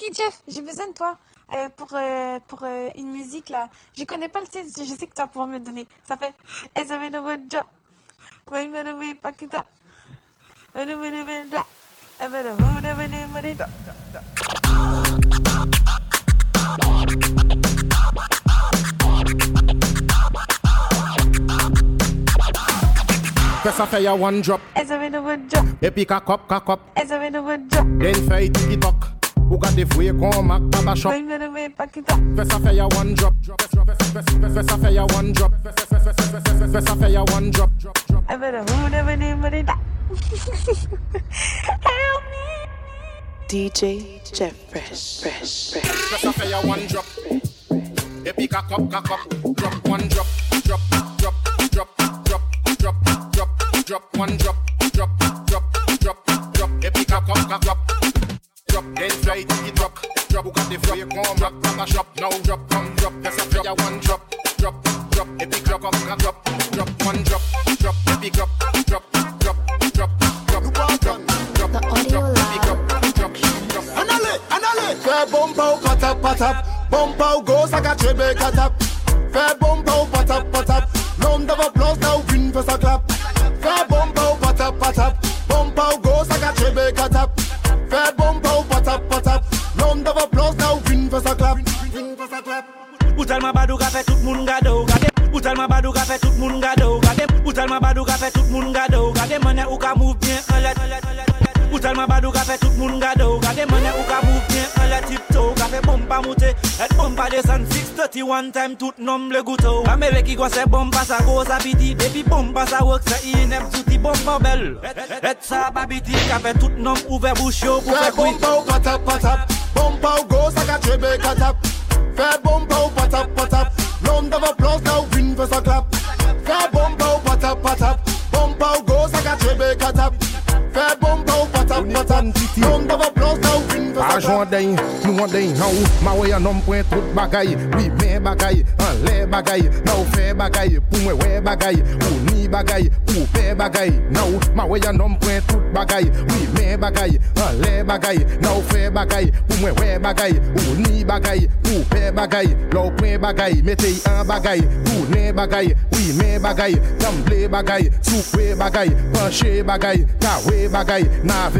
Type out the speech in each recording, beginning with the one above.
Ok, Jeff, j'ai besoin de toi euh, pour, euh, pour euh, une musique là. Je connais pas le titre, je sais que tu vas pouvoir me le donner. Ça fait job. Fais ça fait ya one drop? Et puis cock up, cock up. Then fait tiki tock. Ou gade fwe kon mak pa ba chok Fè sa fè ya one drop Fè sa fè ya one drop Fè sa fè ya one drop I bet Help me DJ Jeff Fresh Fè sa fè ya one drop Epi kakop kakop Drop one drop Drop drop drop drop drop drop drop one drop drop drop drop drop epi kakop kakop Drop, then fly till it drop. Drop, who got the fire, come rock, baba shop. Now drop, come drop. Fais ça fait ya one drop. Drop, drop. Et puis cock up, cock up. Drop, one drop, drop. Et puis drop, drop, drop, drop, drop, drop, drop, drop, et puis drop, drop, drop. Anale, anale. Fais bomba ou patap patap. Bomba ou go saka chebe katap. Fais bomba ou patap patap. Round of applause now win for sa clap. sa Et bomba desan 631 time tout nom le goute ou Amele ki gwa se bomba sa go sa piti Baby bomba sa wok se inep touti bomba bel Et sa pa piti kafe tout nom ouve bouch yo pou fe kwi Bomba ou patap patap Bomba ou go sa ka trebe katap Fe bomba ou patap patap Nom dava plos la ou vin ve sa klap Fe bomba ou patap patap Bomba ou go sa ka trebe katap Fe bomba ou patap tak patan Yon dava blos nou vin A jwen den, nou an den an ou Ma wey an om pwen tout bagay. Oui men bagay, an le bagay. Nou fe bagay, pou mwen we bagay. Ou ni bagay, pou pe bagay. Nou, ma wey an om pwen tout bagay. Oui men bagay, an le bagay. Nou fe bagay, pou mwen we bagay. Ou ni bagay, pou pe bagay. Lou pwen bagay, metey an bagay. Ou ne bagay, oui men bagay. Damble bagay, soupe bagay. Panche bagay, kawe bagay, nave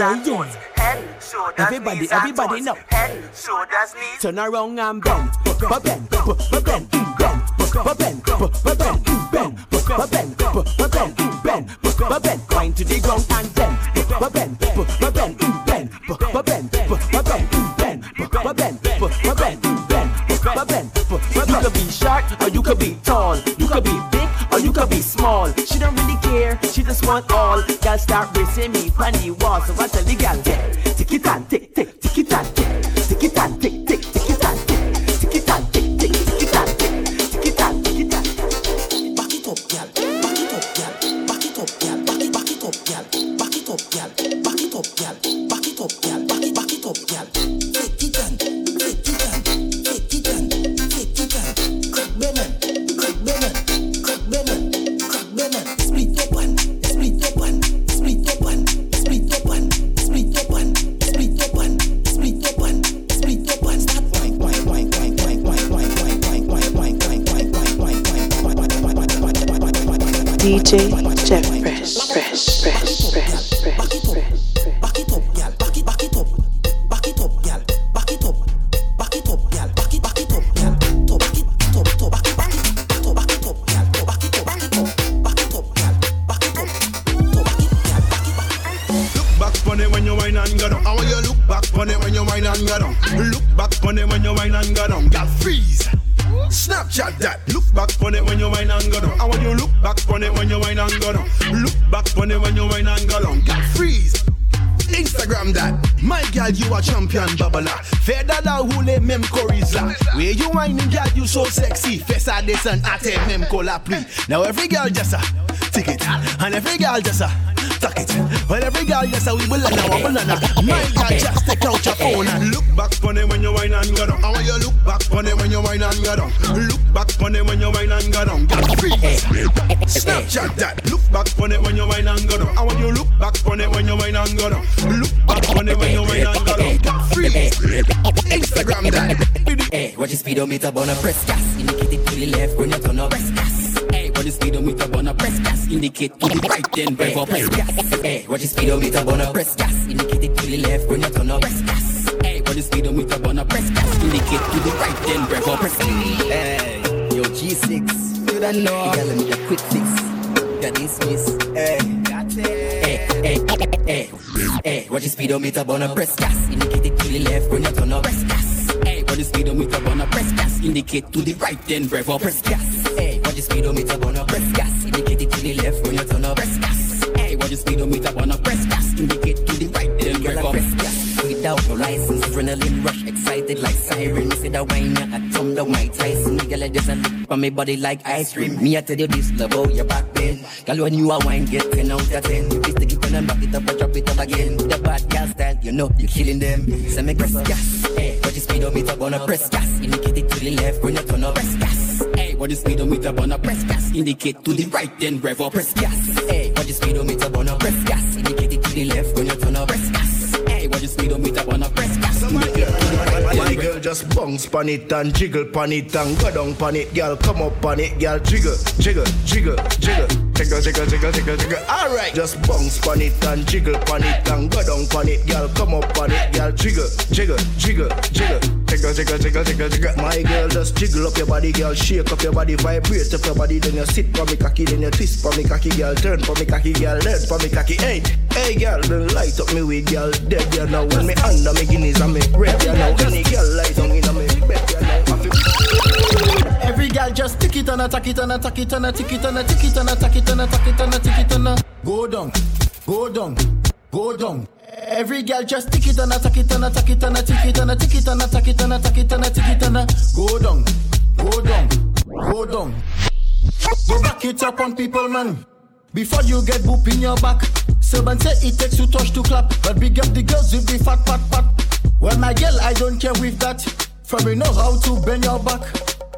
And yeah. Head, shoulders, Everybody, knees and everybody toes. know. Head, shoulders, knees. Turn around and bend, but bend, but bend, bend, but bend, but bend, bend, but bend, but bend, bend, but bend, wind to the ground and bend, but bend, but bend, bend, but bend, but bend, bend, but bend, but bend, bend, but bend. You could be short or you could be tall, you could be big or you could be small. She don't really just want all. Girl start racing me on the wall, so I tell the girl, yeah, tick it and tick, tick, tick it and tick, tick it and tick, tick, tick it and tick, tick it and tick, tick, tick it and tick, tick it and tick it and. Back it up, gal. Back it up, gal. Back it up, gal. Back it, back it up, gal. Back it up, gal. Back it up, gal. Back it up, gal. Back it, back it up, gal. Take it and, DJ Jeff Fresh, Fresh, Fresh, girl, you a champion babbler. Feather da hule mem coriza. Where you whining, girl, you so sexy. Fessa des and ate mem cola pli. Now every girl just a tick it, and every girl just a tuck it. Well, every girl just a we will now, we will now. My girl, just take out your phone and Look back it when you wine and go. I want you look back on it when you wine and go down. Look back on it when you wine and go down. Got freeze. Snapchat that. Look back on it when you wine and go down. I want you look back on it when you wine and go down. Look back on it when you wine and go down. Got Freeze. Instagram that. Hey, watch the speedometer burn a press gas. Indicate to the left when you turn up. Press gas. Watch the speedometer burn press gas. Indicate to the right then rev up. Press gas. Hey, watch the speedometer burn press gas. Indicate to the left when you turn up. Press gas. Watch the speedometer burn a press gas. Indicate to the right then rev up. Press gas. Hey, yo G6, you don't know. Girl, me a quick fix. Got this miss. Hey, got it. Hey, hey, hey, hey, watch the speedometer burn a press gas. Indicate to the left when you turn up. Press gas. Hey, watch the speedometer burn a press gas. Indicate to the right then rev up. Press gas. Hey, watch the speedometer burn a press gas. Indicate to the left when you turn up. Press gas. Hey, watch the speedometer burn a press gas. Indicate Without no license, adrenaline rush, excited like siren. Me say that wine, yeah, I thumb down my Tyson. Girl, I just a look on me body like ice cream. Me, I tell you this, love how your back bend. Girl, when you a wine, get 10 out of 10. You stick it on and back it up, and drop it up again. The bad girl style, you know, you're killing them. Say me press gas, eh. hey, watch the speedometer gonna press gas. Indicate it to the left when you turn up, press gas. Eh. Hey, watch the speedometer gonna press gas. Indicate to the right, then rev up, press gas. Eh. Hey, watch the speedometer gonna press bounce pon it and jiggle pon it and go down pon it, girl. Come up pon it, girl. Jiggle, jiggle, jiggle, jiggle. Jiggle, jiggle, jiggle, jiggle, jiggle. Alright, just bounce pon it and jiggle pon it and go down pon it, girl. Come up pon it, girl. Jiggle, jiggle, jiggle, jiggle jiggle, jiggle, jiggle, jiggle, jiggle. My girl, just jiggle up your body, girl. Shake up your body, vibrate up your body. Then you sit for me cocky, then you twist for me cocky, girl. Turn for me cocky, girl. Learn for me cocky. Hey, hey, girl, then light up me with girl. Dead, you know. When me under me guineas and me red, you know. Any girl light on me, me bed, you know. Every girl just tick it and attack it and attack it and attack it and attack it and attack it and attack it and attack it and a- go down, go down, go down. Every girl just tick it and attack it and attack it and attack it and attack it and attack it and attack it and attack it and a- go down, go down, go down. Go back it up on people, man. Before you get boop in your back. Servant say it takes two touch to clap, but big up the girls with the fat pat pat. Well, my girl, I don't care with that. For me know how to bend your back.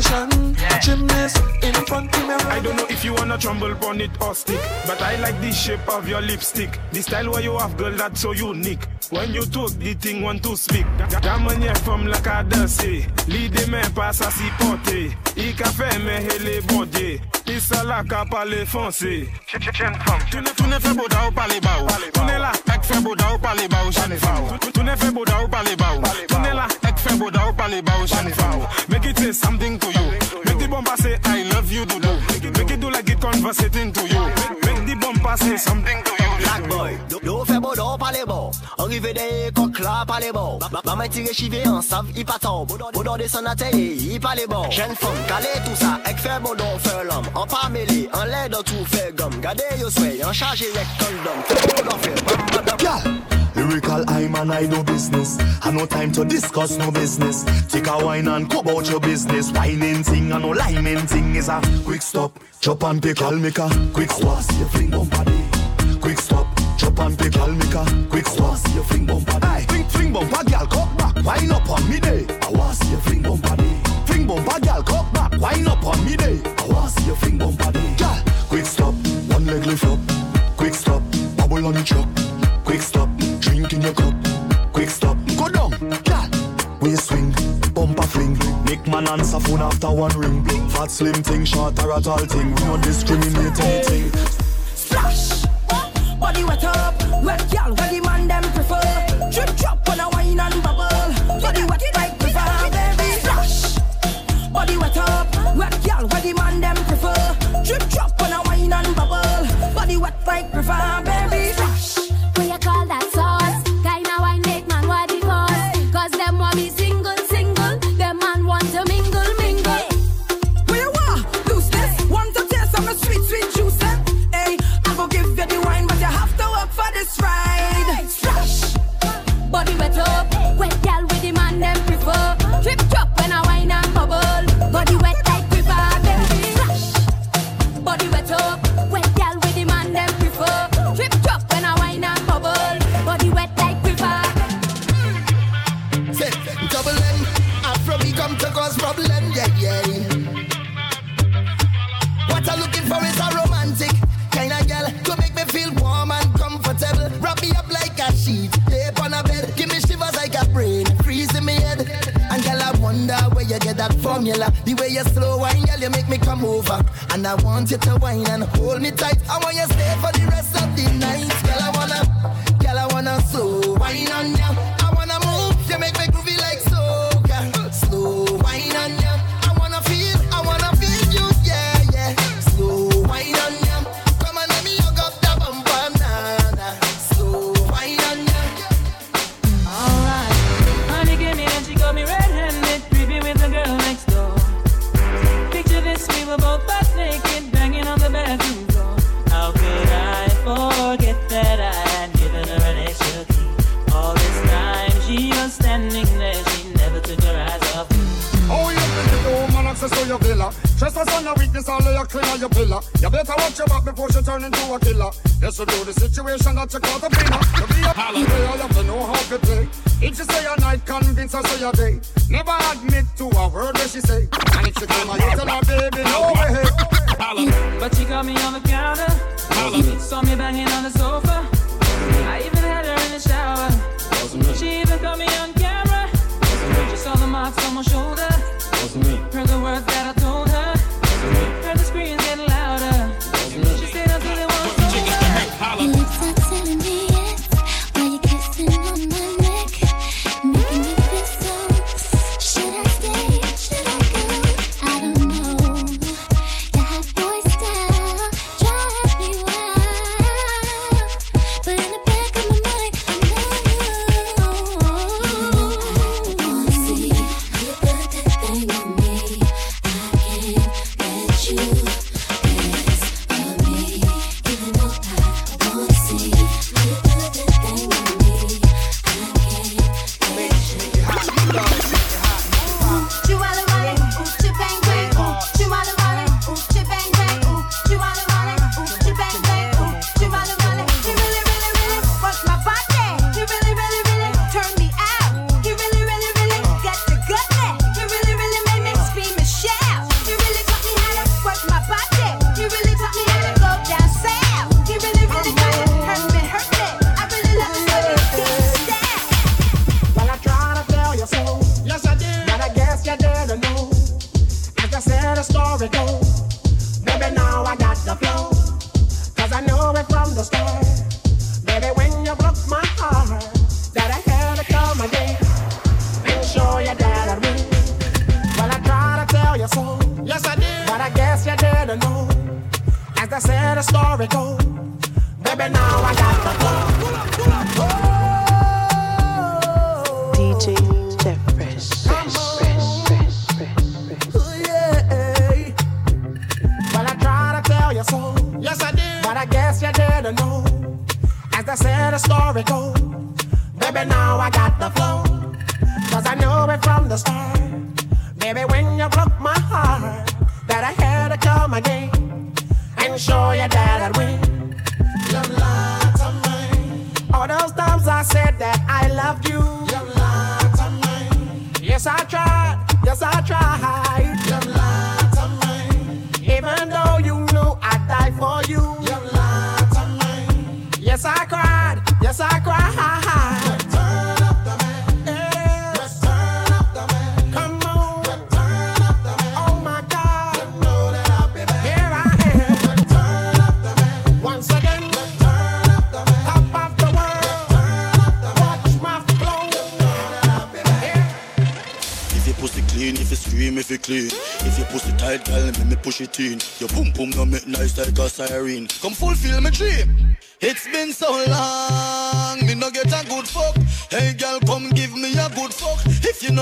position. Yeah. Gymnast in front of me. I don't know if you wanna tremble, on it or stick, but I like the shape of your lipstick. The style where you have, girl, that's so unique. When you talk, the thing want to speak. Diamond yeah from like I dusty. Lead the man pass a si porte. Eh. I café me hele body. Pisa la ka pale fonse. Tu ne tu ne fais boda ou pale baou. Tu ne la ek fais boda ou pale baou. Tu ne fais boda ou pale baou. Tu ne la Boda ou pale ba ou Make it say something to you. Make the bomba say I love you do do Make it do like it conversating to you bumper say something to you. Black boy, yo fè bodo pa le bon Arrive de kok la pa le bon Maman tire chive an sav i paton Bodo desan na te i pa le bon Jen fom kale tout sa ek fè bodo fè l'om An pa mele, an lè do tout fè gom Gade yo sway, an charge yek kondom Fè bodo fè bam badam Girl, lyrical I'm and I do business. I no time to discuss no business. Take a wine and go about your business. Whining thing and no liming thing is a quick stop. Chop and pick, I'll make a quick stop. Day. Quick stop. Chop and I'll make a quick stop. See your fling bumper day. Fling, fling bumper, girl, come back. Wine up on me day. I want see your fling bumper day. Fling bumper, girl, come back. Wine up on me day. I want see your fling bumper day. Girl, quick stop. One leg lift up. Quick stop. Bubble on the truck. Quick stop. Drink in your cup. Quick stop. Go down. Girl. We swing, bumper fling. Nick man answer phone after one ring. Fat slim thing, short or a tall thing. We don't discriminate anything. Body wet up, wet girl, where the man them prefer. Drip drop on a wine and bubble. Body wet like river, baby. Splash. Body wet up, wet girl, where the man them prefer. Drip drop on a wine and bubble. Body wet like baby. The way you slow wine, girl, you make me come over. And I want you to wine and hold me tight. I want you stay for the rest of the night. Girl, I wanna, girl, I wanna slow wine on you. Watch your back before she turn into a killer. This will do the situation that you caught a winner. You be a player, you have to know how to play. If she say a night, convince her say a day. Never admit to a word that she say. And if she come and you tell her, baby, no way. But she got me on the counter. Saw me banging on the sofa. I even had her in the shower. She even caught me on camera. She saw the marks on my shoulder. soul. Yes, I did. But I guess you didn't know. As they said, the story goes. Baby, now I got the flow. DJ oh, Yeah. I to tell you so. Yes, I. But I guess you didn't know. As said, the story goes. Baby, now I got the flow. Cause I knew it from the start. Again and show you that I'd win. You lied to me. All those times I said that I loved you. You lied to me. Yes, I tried. Yes, I tried. Tight, girl, let me push it in. Your boom boom don't make nice like a siren. Come fulfill my dream. It's been so long,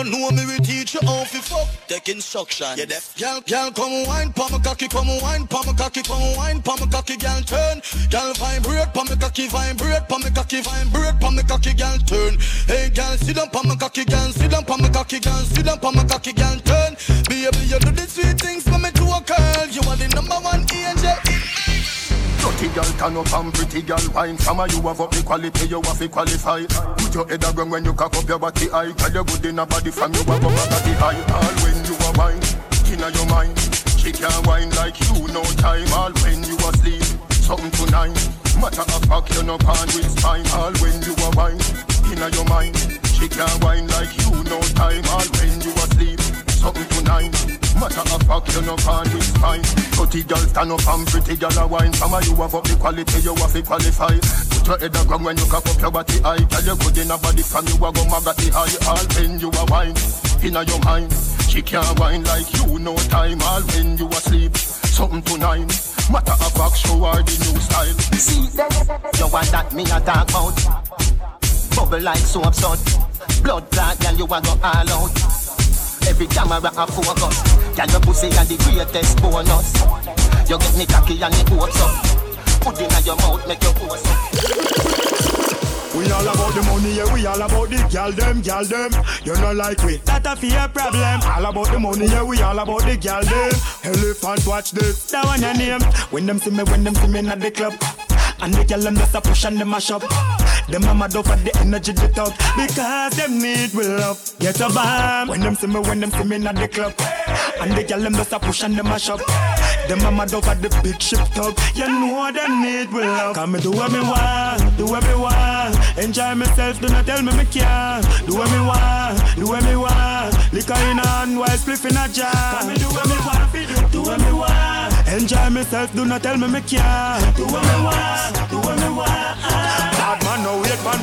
no know me, we teach you how to fuck. Take instruction. Yeah, deaf. Girl, girl, come wine, pa my cocky, come wine, pa my cocky, come wine, pa my cocky, girl, turn. Girl, vibrate, pa my cocky, vibrate, pa my cocky, vibrate, pa my cocky, girl, turn. Hey girl, sit down, pa my cocky, girl, sit down, pa my cocky, girl, sit down, pa my cocky, girl, turn. Baby, you do the sweet things for me to a girl. You are the number one angel in Dirty girl turn up and pretty girl wine. Some of you have up the quality, you have to qualify. Put your head around when you cock up your body high. Girl you good in a body from you have up a body high. All when you are wine, inna your mind. She can't wine like you no time. All when you asleep, something tonight. Matter of fact you no pan with spine. All when you are wine, inna your mind. She can't wine like you no time. All when you asleep, something tonight Matter of fact, you no with spine. Pretty girl stand up and pretty girl a wine. Some of you have up the quality, you have to qualify. Put your head around when you cock up your body high. Tell you good in a body from you a go magati high. All when you a wine, inna your mind. She can't wine like you, no time. All when you asleep, something to nine. Matter of fact, show her the new style. See, you want that me a talk about? Bubble like soap sud. Blood clot, girl, you a go all out. Every camera a focus. Girl, your pussy and the greatest bonus. You get me cocky and it hopes up. Put in your mouth, make your pose. We all about the money, yeah, we all about the gal them, gal them. You know like we, that a fear problem. All about the money, yeah, we all about the gal them. Elephant, watch this, that one your name. When them see me, when them see me in the club. And the gal them just a push and them mash up. Them mama do for the energy they talk. Because them need we love. Get a bomb When them see me, when them see me in the club. And the gal them just a push and them mash up Them mama do for the big ship talk. You know what them need we love. Come me do what me want Do what me want. Enjoy myself, do not tell me me can't Do what me want Do what me want. Liquor in hand while spliff in a jar. Come me do what me want do what me want. Enjoy myself, do not tell me me can't Do what me want Do what me want no wait, man.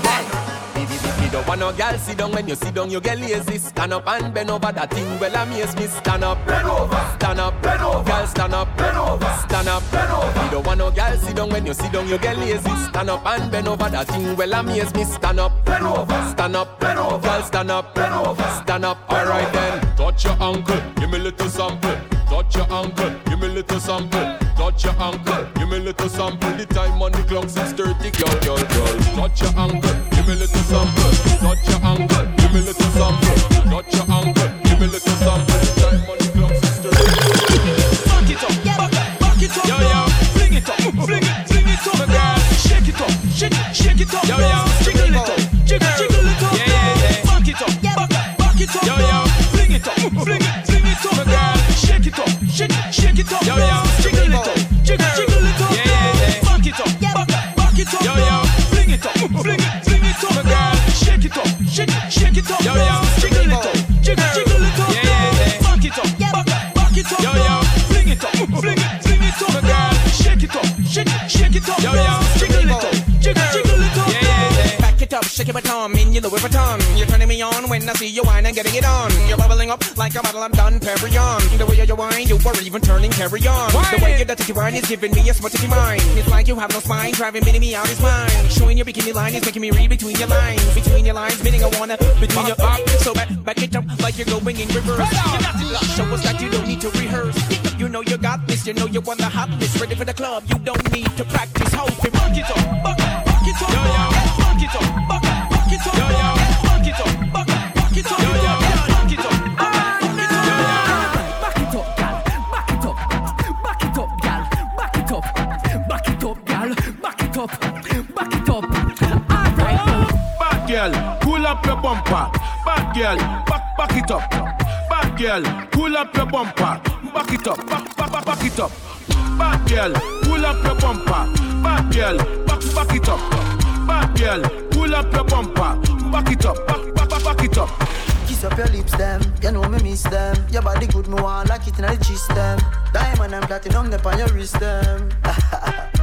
Me don't want no gal sit down. When you sit down you get lazy. Stand up and bend over that thing well amaze me. Stand up, bend over, stand up, bend over. Gal stand up, bend over, stand up, bend over. Me don't want no gal sit down. When you sit down you get lazy. Stand up and bend over that thing well amaze me. Stand up, bend over, stand up, bend over. Gal stand up, bend over, stand up. Alright then, touch your ankle, give me a little sample. Touch your ankle, give me a little sample. Touch your ankle, give me a little sample. The time on the clock 6.30, girl, girl, girl. Touch your ankle, give me little sample getting it on. You're bubbling up like a bottle of Dom Perignon. The way you wine, you were even turning carry on. The way you dirty wine is giving me a of mind. It's like you have no spine, driving meaning me out his mind. Showing your bikini line is making me read between your lines. Between your lines, meaning I wanna between your up. So back, back it up like you're going in reverse. You're not in show us that you don't need to rehearse. You know you got this, you know you on the hot list, ready for the club. You don't need to practice. Hope girl, pull up your bumper. Bad girl, back back it up. Bad girl, pull up your bumper. Back it up, back back back, back it up. Bad girl, pull up your bumper. Bad girl, back back it up. Bad girl, pull up your bumper. Back it up, back back back, back it up. Kiss up your lips, them. You know me miss them. Your body good, me want like it in the gist, them. Diamond and platinum, them on your wrist, them.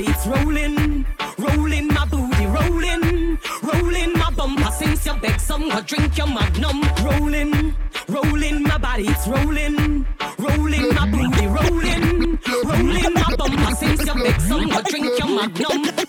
body, it's rolling. Rolling my booty, rolling. Rolling my bumper since you beg some, go drink your magnum. Rolling, rolling my body, it's rolling. Rolling my booty, rolling. Rolling my bumper since you beg some, go drink your magnum.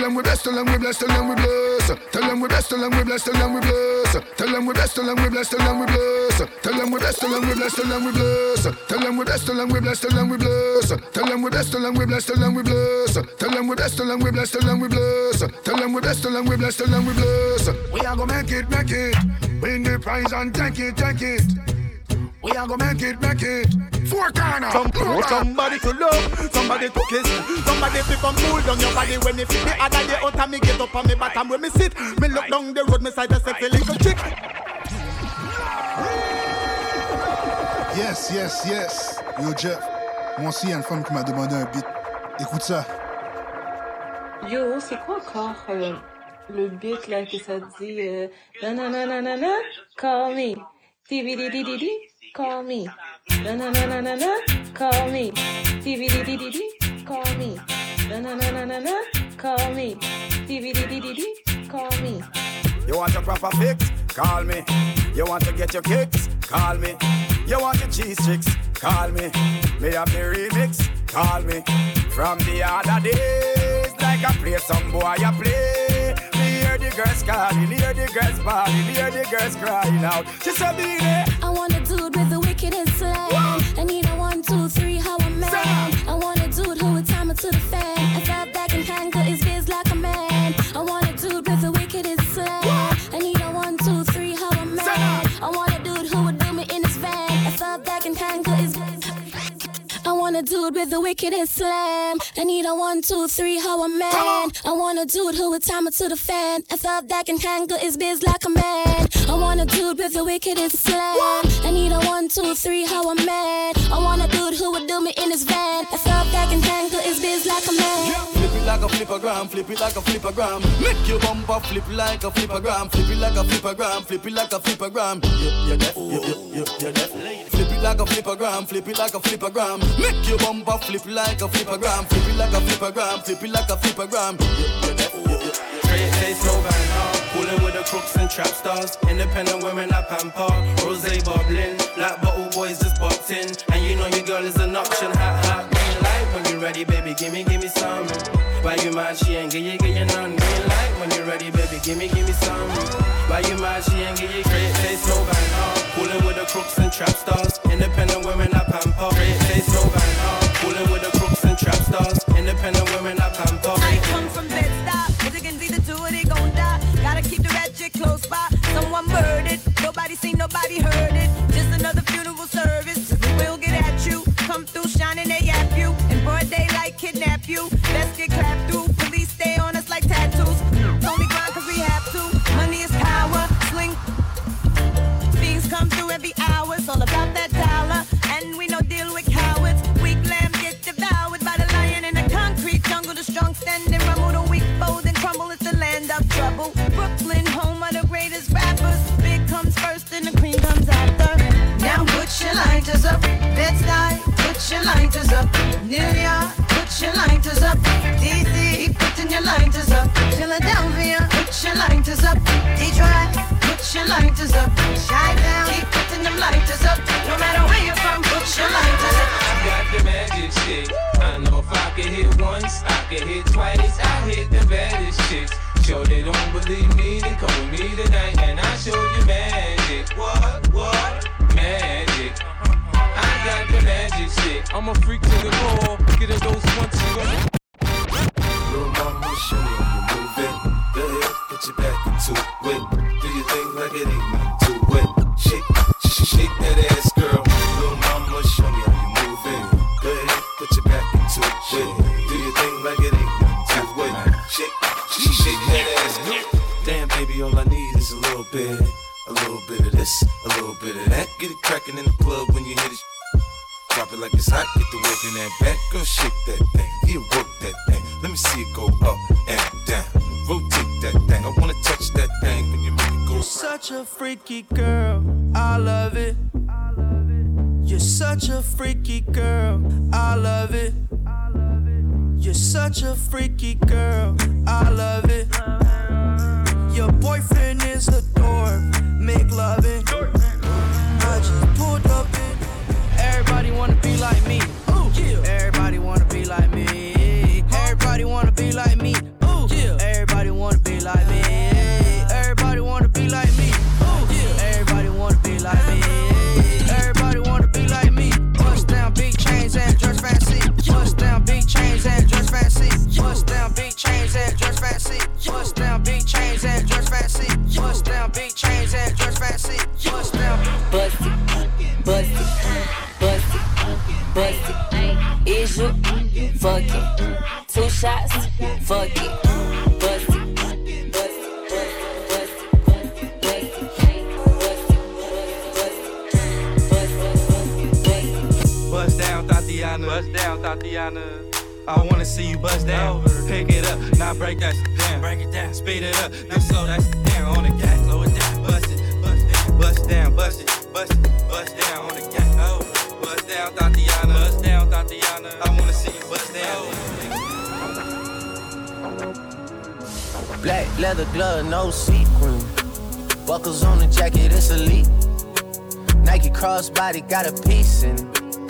Bless. Tell them we blessed, tell them we blessed, tell them we blessed. Tell them we blessed, tell them we blessed, tell them we blessed. Tell them we blessed, tell them we blessed, tell them we blessed. Tell them we blessed, tell them we blessed, tell them we blessed. Tell them we blessed, tell them we blessed, tell them we blessed. Tell them we blessed, tell them we blessed, tell them we blessed. Tell them we blessed, tell them we blessed, tell them we blessed. Tell them we blessed, tell them we blessed, tell them we blessed. We are gonna make it, make it. Win the prize and take it, take it. We are gonna make it, make it. Four corner. Some, somebody to love, somebody to kiss, somebody to come cool down your body when it fit. The other day out me get up on me bottom where me sit. Me look down the road, me side a sexy little chick. Yes, yes, yes. Yo, Jeff. Moi aussi, il y a une femme qui m'a demandé un beat. Écoute ça. Yo, c'est quoi encore euh, le beat là que ça dit euh, nanananana, call me, call me, nanananana, call me, dibididididi, call me, nanananana, call me, dibididididi, call me. You want your proper fix? Call me. You want to get your kicks? Call me. You want your cheese sticks? Call me. Me have the remix? Call me. From the other days, like I play some boy, I play. Me hear the girls calling, hear the girls bawling, hear the girls crying out. She said, be there. I want a dude with the wickedest slang. I need a one, two, three, how dude with the wickedest slam. I need a one, two, three, how a man. I want a dude who would time it to the fan. I thought that can handle his biz like a man. I want a dude with the wickedest slam. I need a one, two, three, how a man. I want a dude who would do me in his van. I thought that can handle his biz like a man. It like a flippergram, flip it like a flippergram. Make your bumper flip like a flippergram, flip it like a flippergram, flip it like a flippergram. Yeah, yeah, deaf, yeah, yeah, yeah. Flip it like a flippergram, flip it like a flippergram. Make your bumper flip like a flippergram, flip it like a flippergram, flip it like a flippergram. Yeah, yeah, deaf, yeah, with the crooks and trap stars. Independent women I pamper. Rose bubbling. Like bottle boys just bopped in. And you know your girl is an option. Hot, ready, baby. Gimme, gimme some. Why you mad? She ain't get you, get you none. Green light when you ready, baby. Gimme, gimme some. Why you mad? She ain't get you. Straight face, no banter. Cooling with the crooks and trap stars. Independent women I pamper. Straight face, no banter. Cooling with the crooks and trap stars. Independent women I pamper. I come from. If they can see the two, they gon' die. Gotta keep the ratchet close by. Someone murdered. Nobody seen, nobody heard it. Keep putting them lighters up. No matter where you're from, put your lighters up. I got the magic. I know if I hit once, I hit twice. I hit the baddest chicks. They don't believe me, me tonight and I show you magic. What? What? Magic. I got the magic. I'm a freak such a freaky girl, I love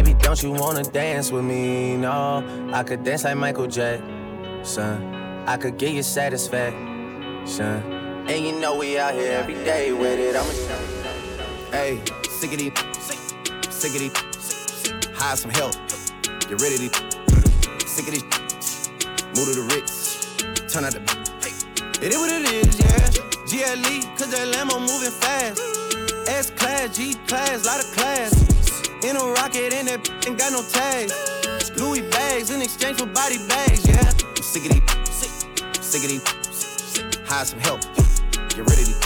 Baby, don't you wanna dance with me? No, I could dance like Michael Jackson. I could get you satisfaction. And you know we out here every day with it. I'm a Hey, sick of these, sick of these, hire some help. Get rid of these, sick of these, move to the Ritz, turn out the. It is what it is, yeah. GLE, cause that Lambo moving fast. S class, G class, lot of class. In a rocket, and that ain't got no tags. Louis bags in exchange for body bags, yeah. I'm sick of these, sick of these, hire some help. Get rid of these.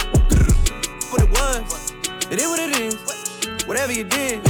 What it was, it is what it is. Whatever you did.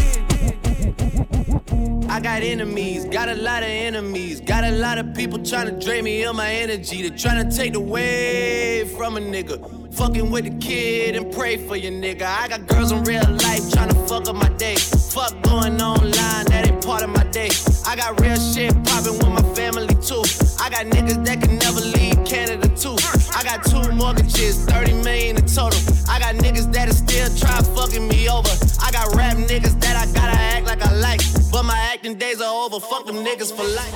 I got enemies, got a lot of enemies, got a lot of people trying to drain me of my energy. They're trying to take away from a nigga. Fucking with the kid and pray for your nigga. I got girls in real life trying to fuck up my day. Fuck going online, that ain't part of my day. I got real shit popping with my family too. I got niggas that can never leave Canada too. I got two mortgages, 30 million in total. I got niggas that'll still try fucking me over. I got rap niggas that I gotta act like I like. But my acting days are over. Fuck them niggas for life.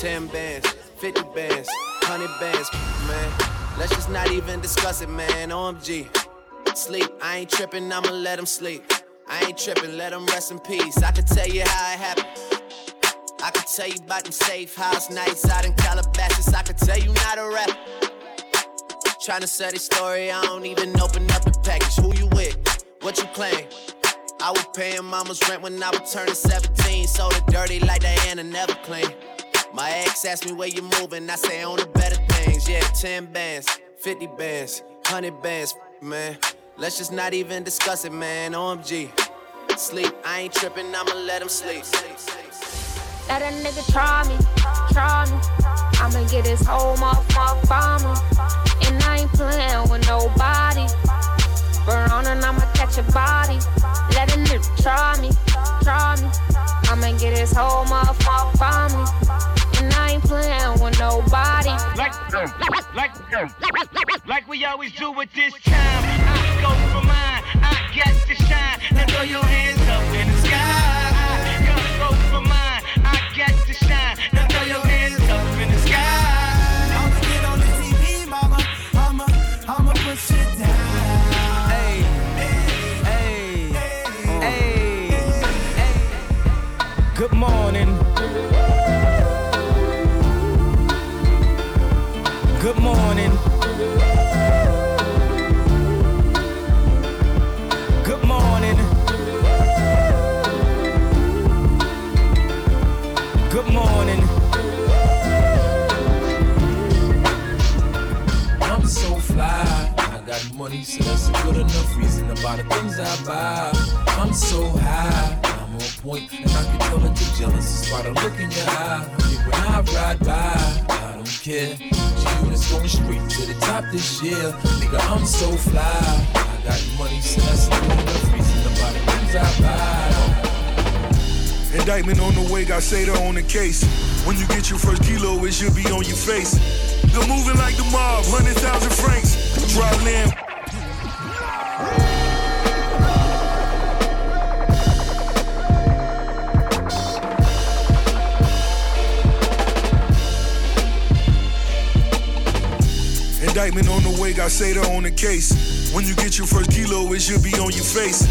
10 bands, 50 bands, 100 bands, man. Let's just not even discuss it, man. OMG. Sleep, I ain't tripping, I'ma let him sleep. I ain't tripping, let him rest in peace. I can tell you how it happened. I can tell you about them safe house nights out in Calabasas. I can tell you not a rap. Trying to sell this story, I don't even open up the package. Who you with? What you claim? I was paying mama's rent when I was turning 17. So it dirty like Diana, never clean. My ex asked me where you moving, I say on the better things. Yeah, 10 bands, 50 bands, 100 bands, man. Let's just not even discuss it, man. OMG. Sleep, I ain't tripping, I'ma let him sleep. Let a nigga try me, try me. I'ma get his whole motherfucker farmer. And I ain't playing with nobody. Burn on and I'ma catch a body. Let a nigga try me, try me. I'ma get his whole motherfucker and I ain't playing with nobody. Like, like, like, like we always do with this time. I go for mine, I got to shine. Now throw your hands up in the sky. I go for mine, I got to shine. Now throw your hands up in the sky. I'ma get on the TV, mama. I'ma, I'ma push it down. Hey, hey, hey, hey. Good morning. 40, so that's a good enough reason to buy the things I buy. I'm so high, I'm on point, and I can tell that you're jealous just by the look in your eye. When I ride by, I don't care. She is going straight to the top this year. Nigga, I'm so fly. I got money, so that's a good enough reason to buy the things I buy. Indictment on the way, got Seda on the case. When you get your first kilo, it should be on your face. They're moving like the mob, 100,000 francs. Drop land. Indictment on the way, got Seda on the case. When you get your first kilo, it should be on your face.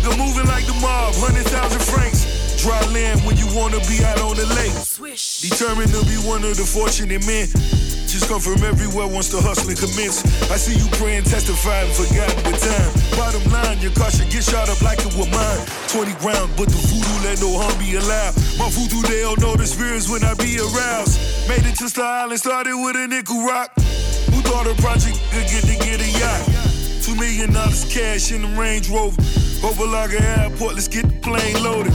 They're moving like the mob, 100,000 francs. Dry land when you wanna be out on the lake. Swish. Determined to be one of the fortunate men. Just come from everywhere once the hustling commence. I see you praying, testifying, forgotten the time. Bottom line, your car should get shot up like it was mine. 20 rounds, but the voodoo let no harm be allowed. My voodoo, they don't know the spirits when I be aroused. Made it to Star Island, started with a nickel rock. Who thought a project could get to get a yacht. Two million dollars cash in the Range Rover. Opa-locka Airport, let's get the plane loaded.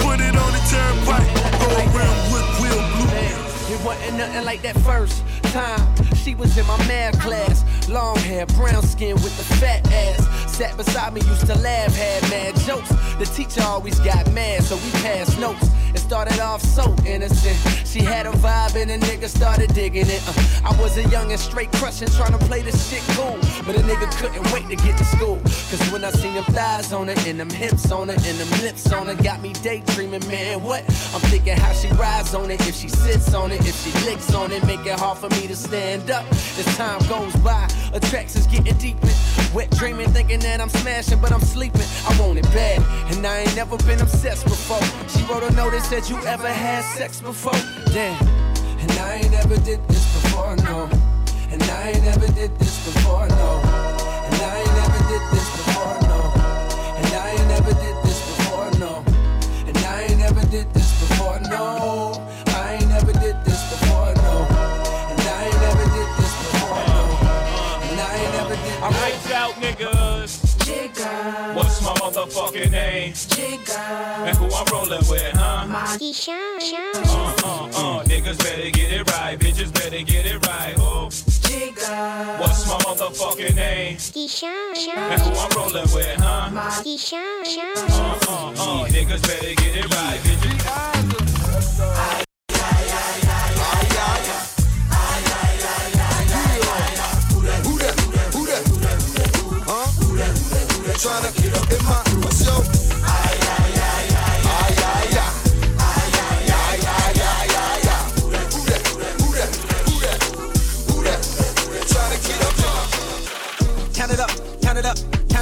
Put it on the turnpike, go around with wheel blue. It wasn't nothing like that first. Time, she was in my math class. Long hair, brown skin with the fat ass. Sat beside me, used to laugh, had mad jokes. The teacher always got mad, so we passed notes. It started off so innocent. She had a vibe and a nigga started digging it. Uh, I was a young and straight crushing, trying to play this shit cool. But a nigga couldn't wait to get to school. Cause when I seen them thighs on her, and them hips on her, and them lips on her, got me daydreaming, man. What? I'm thinking how she rides on it, if she sits on it, if she licks on it, make it hard for me to stand up. As time goes by, attractions getting deeper. Wet dreaming, thinking that I'm smashing, but I'm sleeping. I want it bad, and I ain't never been obsessed before. She wrote a note that said, You ever had sex before? Damn. And I ain't never did this before, no. And I ain't never did this before, no. Motherfucking name? And who I'm rolling with, huh? Uh, uh, uh, niggas better get it right, bitches better get it right. Oh. What's my motherfucking name? And who I'm rolling with, huh? Uh, uh, uh, niggas better get it right, bitches. Tryna get up in my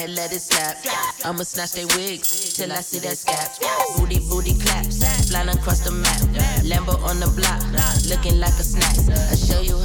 ahead, let it snap. I'ma snatch they wigs till I see that scap. Booty, booty claps, flying across the map. Lambo on the block, looking like a snack. I show you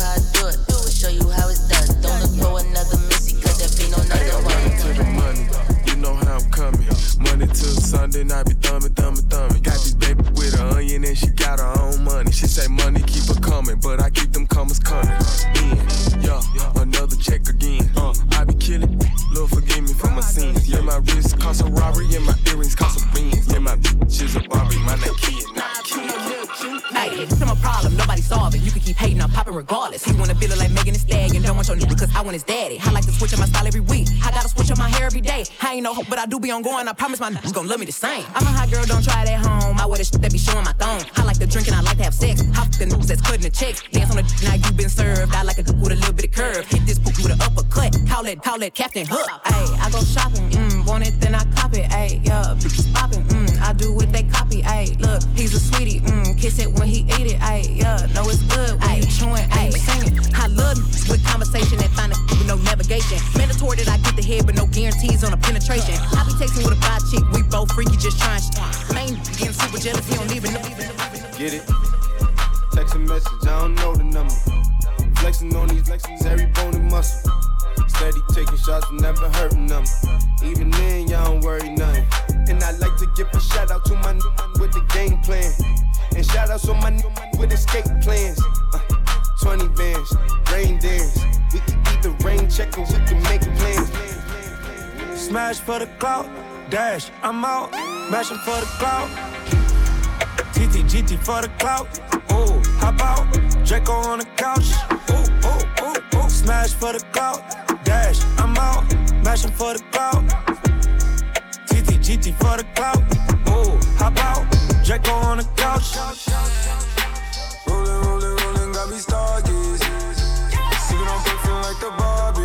But I do be on going. I promise my niggas gon' love me the same. I'm a hot girl, don't try it at home. I wear the shit that be showing my thong. I like to drink and I like to have sex. I fuck the news that's cutting the checks. Dance on the d- now you been served. I like a dude with a little bit of curve. Hit this poop with an uppercut. Call it, call it Captain Hook. Ayy, I go shopping, mm, want it, then I cop it. Ayy, yeah, bitches popping, mm, I do what they copy. Ayy, look, he's a sweetie, mm, kiss it when he eat it. Ayy, yeah, know it's good when you chewing, ayy, singing. I love with conversation guarantees on a penetration. I be texting with a bi chick, we both freaky, just trying. Main getting super jealous, he don't even know. Get it? Text a message, I don't know the number. Flexing on these flexing every bone and muscle. Steady taking shots, never hurting them. Even then, y'all don't worry nothing. And I like to give a shout out to my new man with the game plan. And shout outs to my new man with escape plans. Uh, 20 bands, rain dance. We can the rain check or we can make plans. Smash for the clout, dash, I'm out. Mashing for the clout. TT, GT for the clout. Ooh, hop out. Draco on the couch. Ooh, ooh, ooh, ooh. Smash for the clout. Dash, I'm out. Mashing for the clout. TT, GT for the clout. Ooh, hop out. Draco on the couch. Rolling, rolling, rolling, got me stargazing. Sipping on perfume like the Barbie.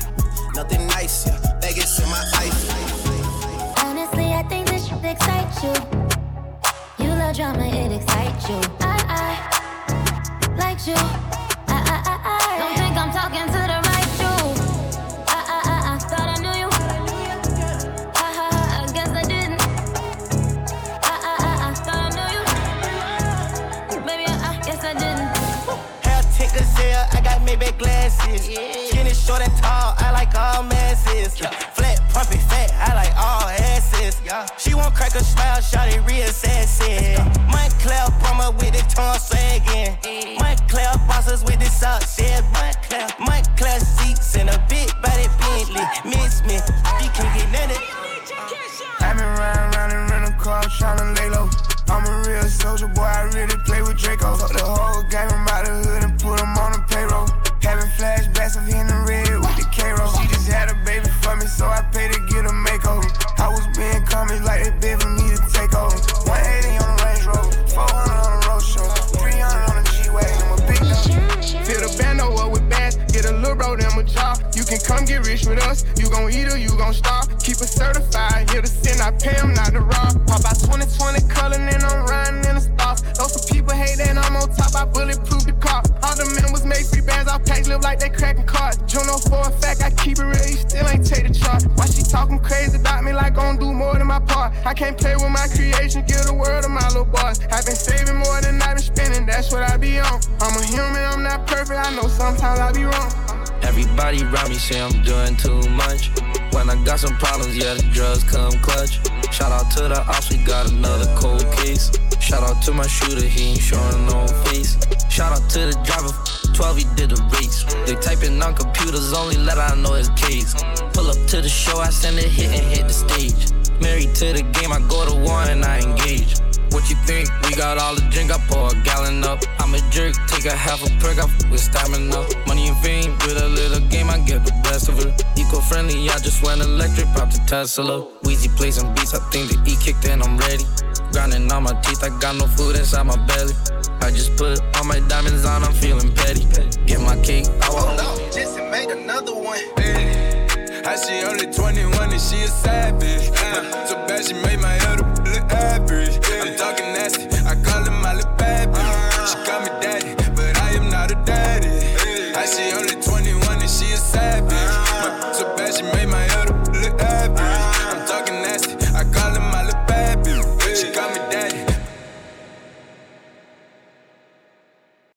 Nothing nice, yeah. Vegas in my ice. Honestly, I think this should excite you. You love drama, it excites you. I, I like you. I, I, I, I don't think I'm talking to the right you. I, I, I, I thought I knew you. I, I, I guess I didn't. I, I, I, I thought I knew you. Maybe I, I guess I didn't. Hair tick gazelle, I got Maybach glasses. Skinny, short, and tall, I like all masses. Flat, pumpy, fat, I like all asses. She won't crack a smile, shot it real sassy. Montclair, Brahma with the tongue sagging. Montclair, bosses with the socks, yeah. Montclair, Montclair seats and a big body Bentley. Miss me, you can't get nothing. I've been riding around in rental car tryna lay low. I'm a real soldier boy, I really play with Draco. Fuck the pay him not to rob. Pop out 2020 color, and I'm riding in the stars. Those some people hate that I'm on top, I bulletproof the car. All the men was made free bands, our packs live like they cracking cards. Juno oh for a fact, I keep it real, you still ain't take the chart. Why she talking crazy about me like gon' do more than my part? I can't play with my creation, give the world to my little boys. I've been saving more than I've been spending, that's what I be on. I'm a human, I'm not perfect, I know sometimes I be wrong. Everybody around me say I'm doing too much. When I got some problems, yeah, the drugs come clutch. Shout out to the ops, we got another cold case. Shout out to my shooter, he ain't showing no face. Shout out to the driver, 12, he did the race. They typing on computers, only let I know his case. Pull up to the show, I send a hit and hit the stage. Married to the game, I go to war and I engage. What you think? We got all the drink, I pour a gallon up. I'm a jerk, take a half a perk, I f- with stamina. Money and fame, with a little game, I get the best of it. Eco friendly, I just went electric, pop the Tesla. Wheezy plays some beats, I think the E kicked in, I'm ready. Grinding on my teeth, I got no food inside my belly. I just put all my diamonds on, I'm feeling petty. Get my cake, I walk no, just to make another one. How she only 21 and she a savage. So bad she made my head